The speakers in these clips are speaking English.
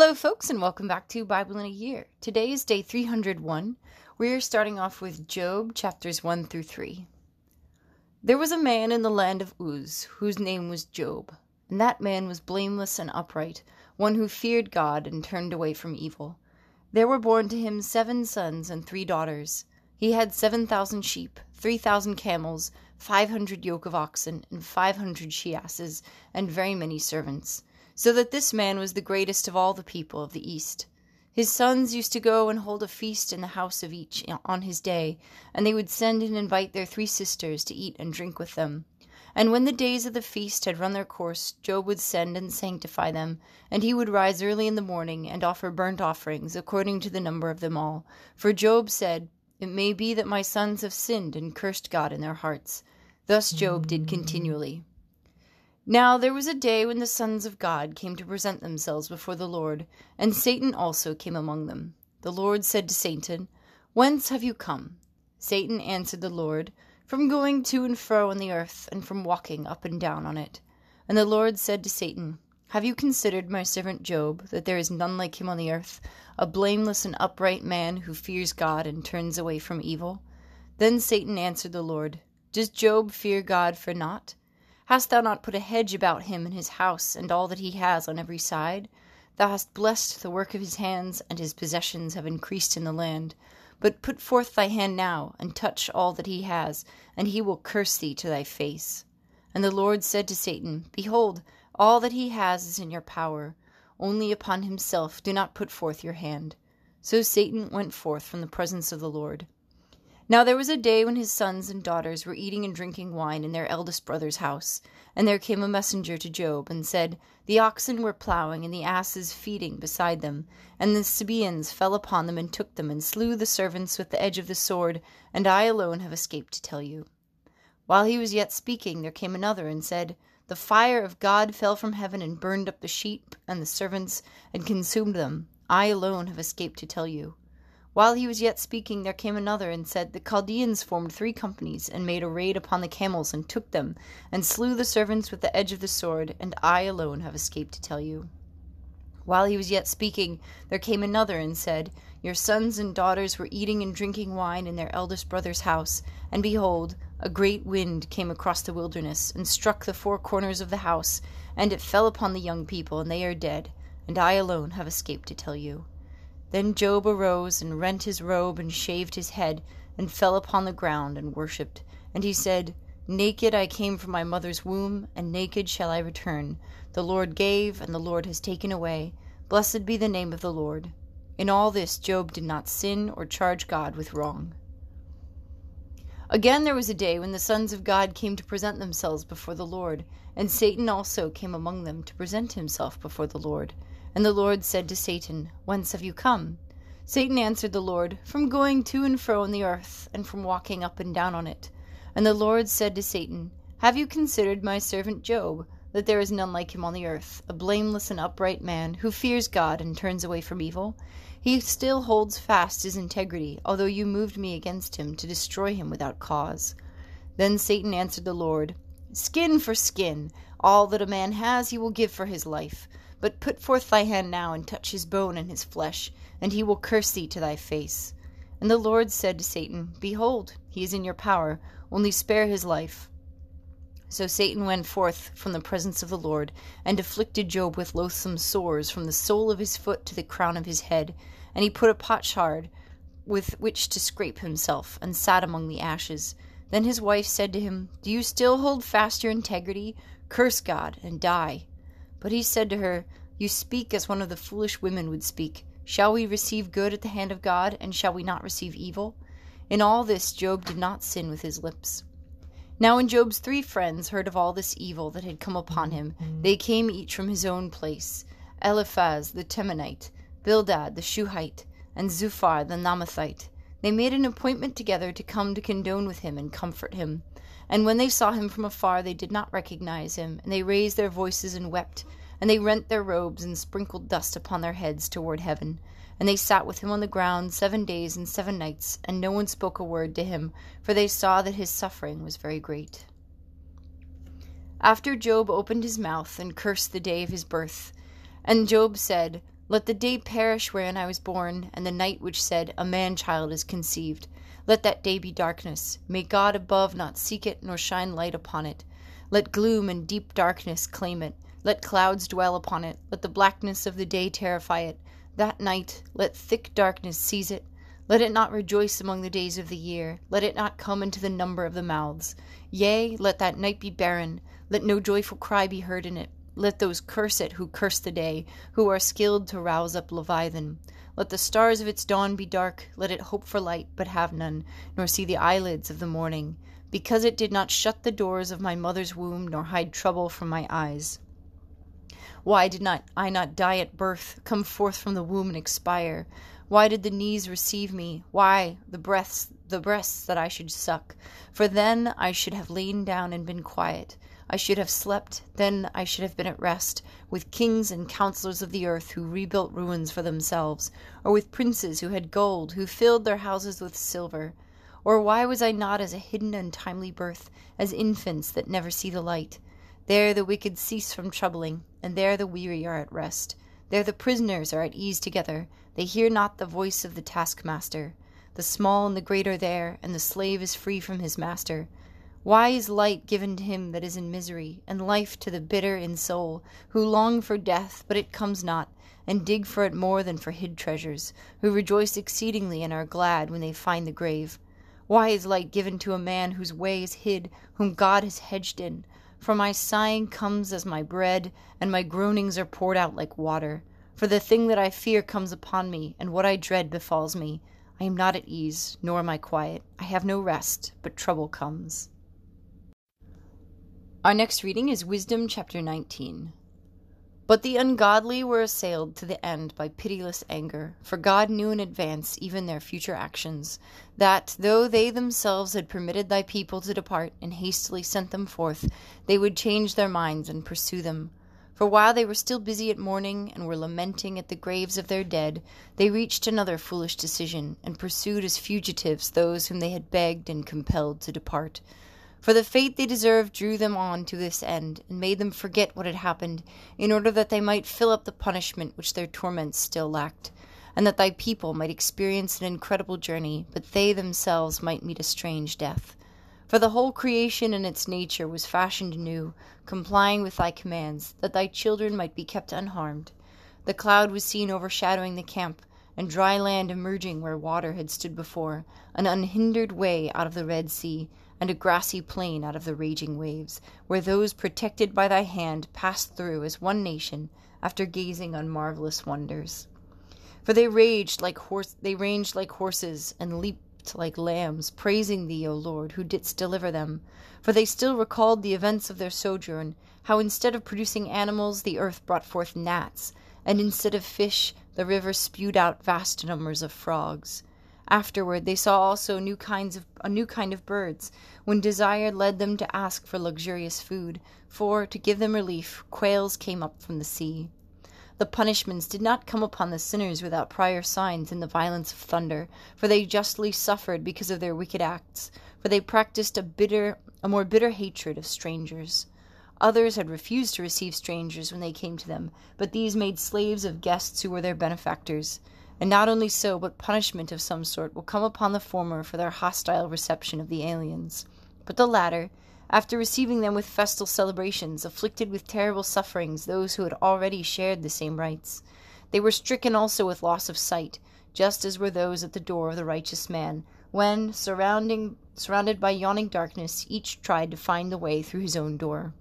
Hello, folks, and welcome back to Bible in a Year. Today is day 301. We are starting off with Job chapters 1 through 3. There was a man in the land of Uz, whose name was Job, and that man was blameless and upright, one who feared God and turned away from evil. There were born to him seven sons and three daughters. He had seven thousand sheep, three thousand camels, five hundred yoke of oxen, and five hundred she asses, and very many servants so that this man was the greatest of all the people of the East. His sons used to go and hold a feast in the house of each on his day, and they would send and invite their three sisters to eat and drink with them. And when the days of the feast had run their course, Job would send and sanctify them, and he would rise early in the morning and offer burnt offerings according to the number of them all. For Job said, It may be that my sons have sinned and cursed God in their hearts. Thus Job did continually. Now there was a day when the sons of God came to present themselves before the Lord, and Satan also came among them. The Lord said to Satan, Whence have you come? Satan answered the Lord, From going to and fro on the earth, and from walking up and down on it. And the Lord said to Satan, Have you considered my servant Job, that there is none like him on the earth, a blameless and upright man who fears God and turns away from evil? Then Satan answered the Lord, Does Job fear God for naught? Hast thou not put a hedge about him and his house and all that he has on every side? Thou hast blessed the work of his hands, and his possessions have increased in the land. But put forth thy hand now, and touch all that he has, and he will curse thee to thy face. And the Lord said to Satan, Behold, all that he has is in your power. Only upon himself do not put forth your hand. So Satan went forth from the presence of the Lord. Now there was a day when his sons and daughters were eating and drinking wine in their eldest brother's house. And there came a messenger to Job, and said, The oxen were ploughing, and the asses feeding beside them. And the Sabaeans fell upon them, and took them, and slew the servants with the edge of the sword, and I alone have escaped to tell you. While he was yet speaking, there came another, and said, The fire of God fell from heaven, and burned up the sheep and the servants, and consumed them. I alone have escaped to tell you. While he was yet speaking, there came another, and said, The Chaldeans formed three companies, and made a raid upon the camels, and took them, and slew the servants with the edge of the sword, and I alone have escaped to tell you. While he was yet speaking, there came another, and said, Your sons and daughters were eating and drinking wine in their eldest brother's house, and behold, a great wind came across the wilderness, and struck the four corners of the house, and it fell upon the young people, and they are dead, and I alone have escaped to tell you. Then Job arose and rent his robe and shaved his head and fell upon the ground and worshipped. And he said, Naked I came from my mother's womb, and naked shall I return. The Lord gave, and the Lord has taken away. Blessed be the name of the Lord. In all this Job did not sin or charge God with wrong. Again there was a day when the sons of God came to present themselves before the Lord, and Satan also came among them to present himself before the Lord. And the Lord said to Satan, Whence have you come? Satan answered the Lord, From going to and fro on the earth, and from walking up and down on it. And the Lord said to Satan, Have you considered my servant Job, that there is none like him on the earth, a blameless and upright man, who fears God and turns away from evil? He still holds fast his integrity, although you moved me against him to destroy him without cause. Then Satan answered the Lord, Skin for skin, all that a man has he will give for his life. But put forth thy hand now, and touch his bone and his flesh, and he will curse thee to thy face. And the Lord said to Satan, Behold, he is in your power, only spare his life. So Satan went forth from the presence of the Lord, and afflicted Job with loathsome sores from the sole of his foot to the crown of his head. And he put a potsherd with which to scrape himself, and sat among the ashes. Then his wife said to him, Do you still hold fast your integrity? Curse God, and die. But he said to her, You speak as one of the foolish women would speak. Shall we receive good at the hand of God, and shall we not receive evil? In all this Job did not sin with his lips. Now when Job's three friends heard of all this evil that had come upon him, they came each from his own place Eliphaz the Temanite, Bildad the Shuhite, and Zophar the Naamathite. They made an appointment together to come to condone with him and comfort him. And when they saw him from afar, they did not recognize him, and they raised their voices and wept, and they rent their robes and sprinkled dust upon their heads toward heaven. And they sat with him on the ground seven days and seven nights, and no one spoke a word to him, for they saw that his suffering was very great. After Job opened his mouth and cursed the day of his birth, and Job said, Let the day perish wherein I was born, and the night which said, A man child is conceived. Let that day be darkness. May God above not seek it, nor shine light upon it. Let gloom and deep darkness claim it. Let clouds dwell upon it. Let the blackness of the day terrify it. That night, let thick darkness seize it. Let it not rejoice among the days of the year. Let it not come into the number of the mouths. Yea, let that night be barren. Let no joyful cry be heard in it. Let those curse it who curse the day, who are skilled to rouse up Leviathan. Let the stars of its dawn be dark, let it hope for light, but have none, nor see the eyelids of the morning, because it did not shut the doors of my mother's womb, nor hide trouble from my eyes. Why did not I not die at birth, come forth from the womb and expire? Why did the knees receive me? Why the breaths, the breasts that I should suck? For then I should have lain down and been quiet. I should have slept, then I should have been at rest, with kings and counsellors of the earth who rebuilt ruins for themselves, or with princes who had gold, who filled their houses with silver. Or why was I not as a hidden untimely birth, as infants that never see the light? There the wicked cease from troubling, and there the weary are at rest. There the prisoners are at ease together, they hear not the voice of the taskmaster. The small and the great are there, and the slave is free from his master. Why is light given to him that is in misery, and life to the bitter in soul, who long for death, but it comes not, and dig for it more than for hid treasures, who rejoice exceedingly and are glad when they find the grave? Why is light given to a man whose way is hid, whom God has hedged in? For my sighing comes as my bread, and my groanings are poured out like water. For the thing that I fear comes upon me, and what I dread befalls me. I am not at ease, nor am I quiet. I have no rest, but trouble comes. Our next reading is Wisdom chapter 19. But the ungodly were assailed to the end by pitiless anger, for God knew in advance even their future actions, that, though they themselves had permitted thy people to depart and hastily sent them forth, they would change their minds and pursue them. For while they were still busy at mourning and were lamenting at the graves of their dead, they reached another foolish decision, and pursued as fugitives those whom they had begged and compelled to depart. For the fate they deserved drew them on to this end, and made them forget what had happened, in order that they might fill up the punishment which their torments still lacked, and that thy people might experience an incredible journey, but they themselves might meet a strange death. For the whole creation in its nature was fashioned anew, complying with thy commands, that thy children might be kept unharmed. The cloud was seen overshadowing the camp, and dry land emerging where water had stood before, an unhindered way out of the Red Sea and a grassy plain out of the raging waves, where those protected by thy hand passed through as one nation after gazing on marvelous wonders. For they raged like horse they ranged like horses and leaped like lambs, praising thee, O Lord, who didst deliver them. For they still recalled the events of their sojourn, how instead of producing animals the earth brought forth gnats, and instead of fish the river spewed out vast numbers of frogs. Afterward they saw also new kinds of a new kind of birds, when desire led them to ask for luxurious food, for, to give them relief, quails came up from the sea. The punishments did not come upon the sinners without prior signs in the violence of thunder, for they justly suffered because of their wicked acts, for they practised a bitter a more bitter hatred of strangers. Others had refused to receive strangers when they came to them, but these made slaves of guests who were their benefactors. And not only so, but punishment of some sort will come upon the former for their hostile reception of the aliens. But the latter, after receiving them with festal celebrations, afflicted with terrible sufferings those who had already shared the same rites. They were stricken also with loss of sight, just as were those at the door of the righteous man, when, surrounding, surrounded by yawning darkness, each tried to find the way through his own door.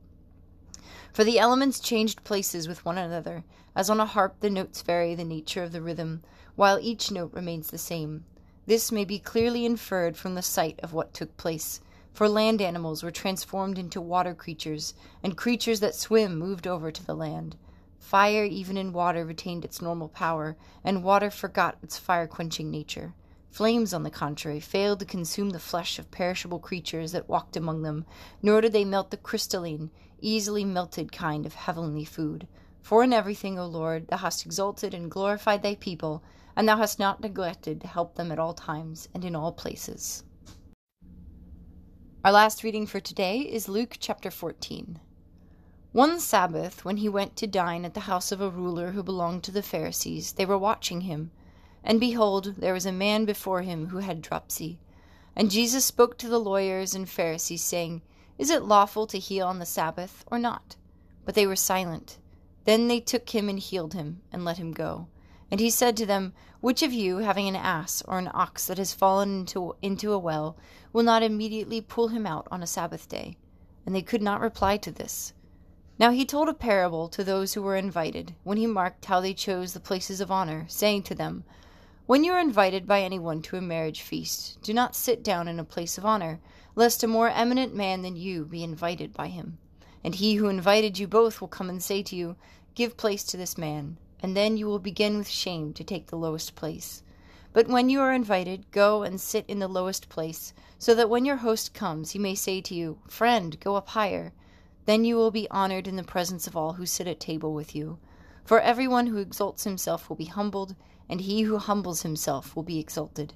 For the elements changed places with one another, as on a harp the notes vary the nature of the rhythm, while each note remains the same. This may be clearly inferred from the sight of what took place, for land animals were transformed into water creatures, and creatures that swim moved over to the land. Fire, even in water, retained its normal power, and water forgot its fire quenching nature. Flames, on the contrary, failed to consume the flesh of perishable creatures that walked among them, nor did they melt the crystalline, easily melted kind of heavenly food. For in everything, O Lord, thou hast exalted and glorified thy people, and thou hast not neglected to help them at all times and in all places. Our last reading for today is Luke chapter 14. One Sabbath, when he went to dine at the house of a ruler who belonged to the Pharisees, they were watching him. And behold, there was a man before him who had dropsy. And Jesus spoke to the lawyers and Pharisees, saying, Is it lawful to heal on the Sabbath, or not? But they were silent. Then they took him and healed him, and let him go. And he said to them, Which of you, having an ass or an ox that has fallen into, into a well, will not immediately pull him out on a Sabbath day? And they could not reply to this. Now he told a parable to those who were invited, when he marked how they chose the places of honor, saying to them, When you are invited by any one to a marriage feast, do not sit down in a place of honor, lest a more eminent man than you be invited by him. And he who invited you both will come and say to you, Give place to this man, and then you will begin with shame to take the lowest place. But when you are invited, go and sit in the lowest place, so that when your host comes, he may say to you, Friend, go up higher. Then you will be honored in the presence of all who sit at table with you. For everyone who exalts himself will be humbled, and he who humbles himself will be exalted.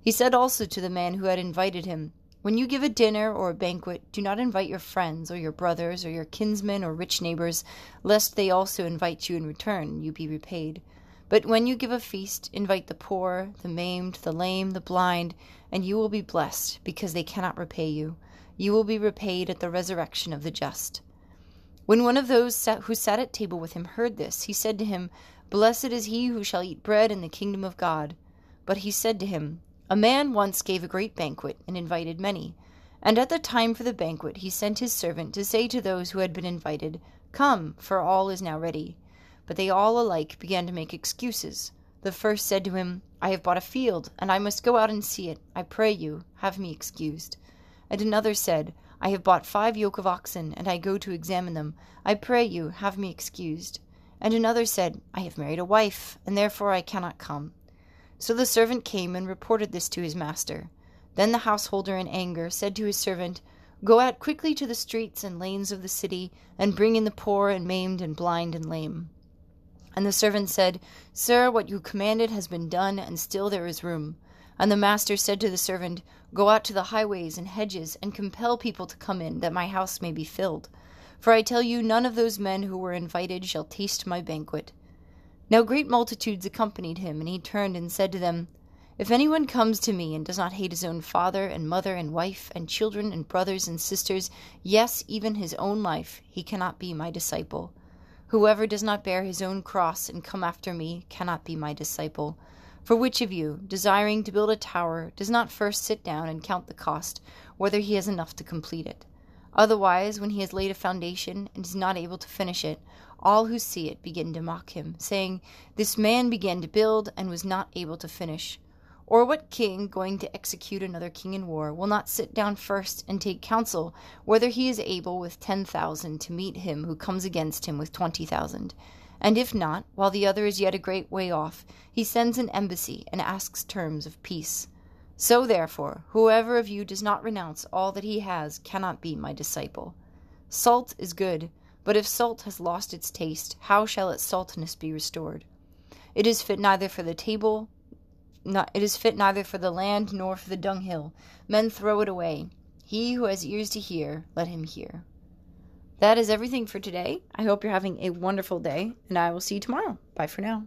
He said also to the man who had invited him, When you give a dinner or a banquet, do not invite your friends, or your brothers, or your kinsmen, or rich neighbors, lest they also invite you in return, you be repaid. But when you give a feast, invite the poor, the maimed, the lame, the blind, and you will be blessed, because they cannot repay you you will be repaid at the resurrection of the just. When one of those who sat at table with him heard this, he said to him, Blessed is he who shall eat bread in the kingdom of God. But he said to him, A man once gave a great banquet and invited many. And at the time for the banquet he sent his servant to say to those who had been invited, Come, for all is now ready. But they all alike began to make excuses. The first said to him, I have bought a field, and I must go out and see it. I pray you, have me excused. And another said, I have bought five yoke of oxen, and I go to examine them. I pray you, have me excused. And another said, I have married a wife, and therefore I cannot come. So the servant came and reported this to his master. Then the householder, in anger, said to his servant, Go out quickly to the streets and lanes of the city, and bring in the poor and maimed and blind and lame. And the servant said, Sir, what you commanded has been done, and still there is room. And the master said to the servant, Go out to the highways and hedges, and compel people to come in, that my house may be filled. For I tell you, none of those men who were invited shall taste my banquet. Now great multitudes accompanied him, and he turned and said to them, If anyone comes to me and does not hate his own father and mother and wife and children and brothers and sisters, yes, even his own life, he cannot be my disciple. Whoever does not bear his own cross and come after me cannot be my disciple. For which of you, desiring to build a tower, does not first sit down and count the cost, whether he has enough to complete it? Otherwise, when he has laid a foundation and is not able to finish it, all who see it begin to mock him, saying, This man began to build and was not able to finish. Or what king, going to execute another king in war, will not sit down first and take counsel whether he is able with ten thousand to meet him who comes against him with twenty thousand? And if not, while the other is yet a great way off, he sends an embassy and asks terms of peace. So therefore, whoever of you does not renounce all that he has cannot be my disciple. Salt is good, but if salt has lost its taste, how shall its saltness be restored? It is fit neither for the table, not, it is fit neither for the land nor for the dunghill. Men throw it away. He who has ears to hear, let him hear. That is everything for today. I hope you're having a wonderful day, and I will see you tomorrow. Bye for now.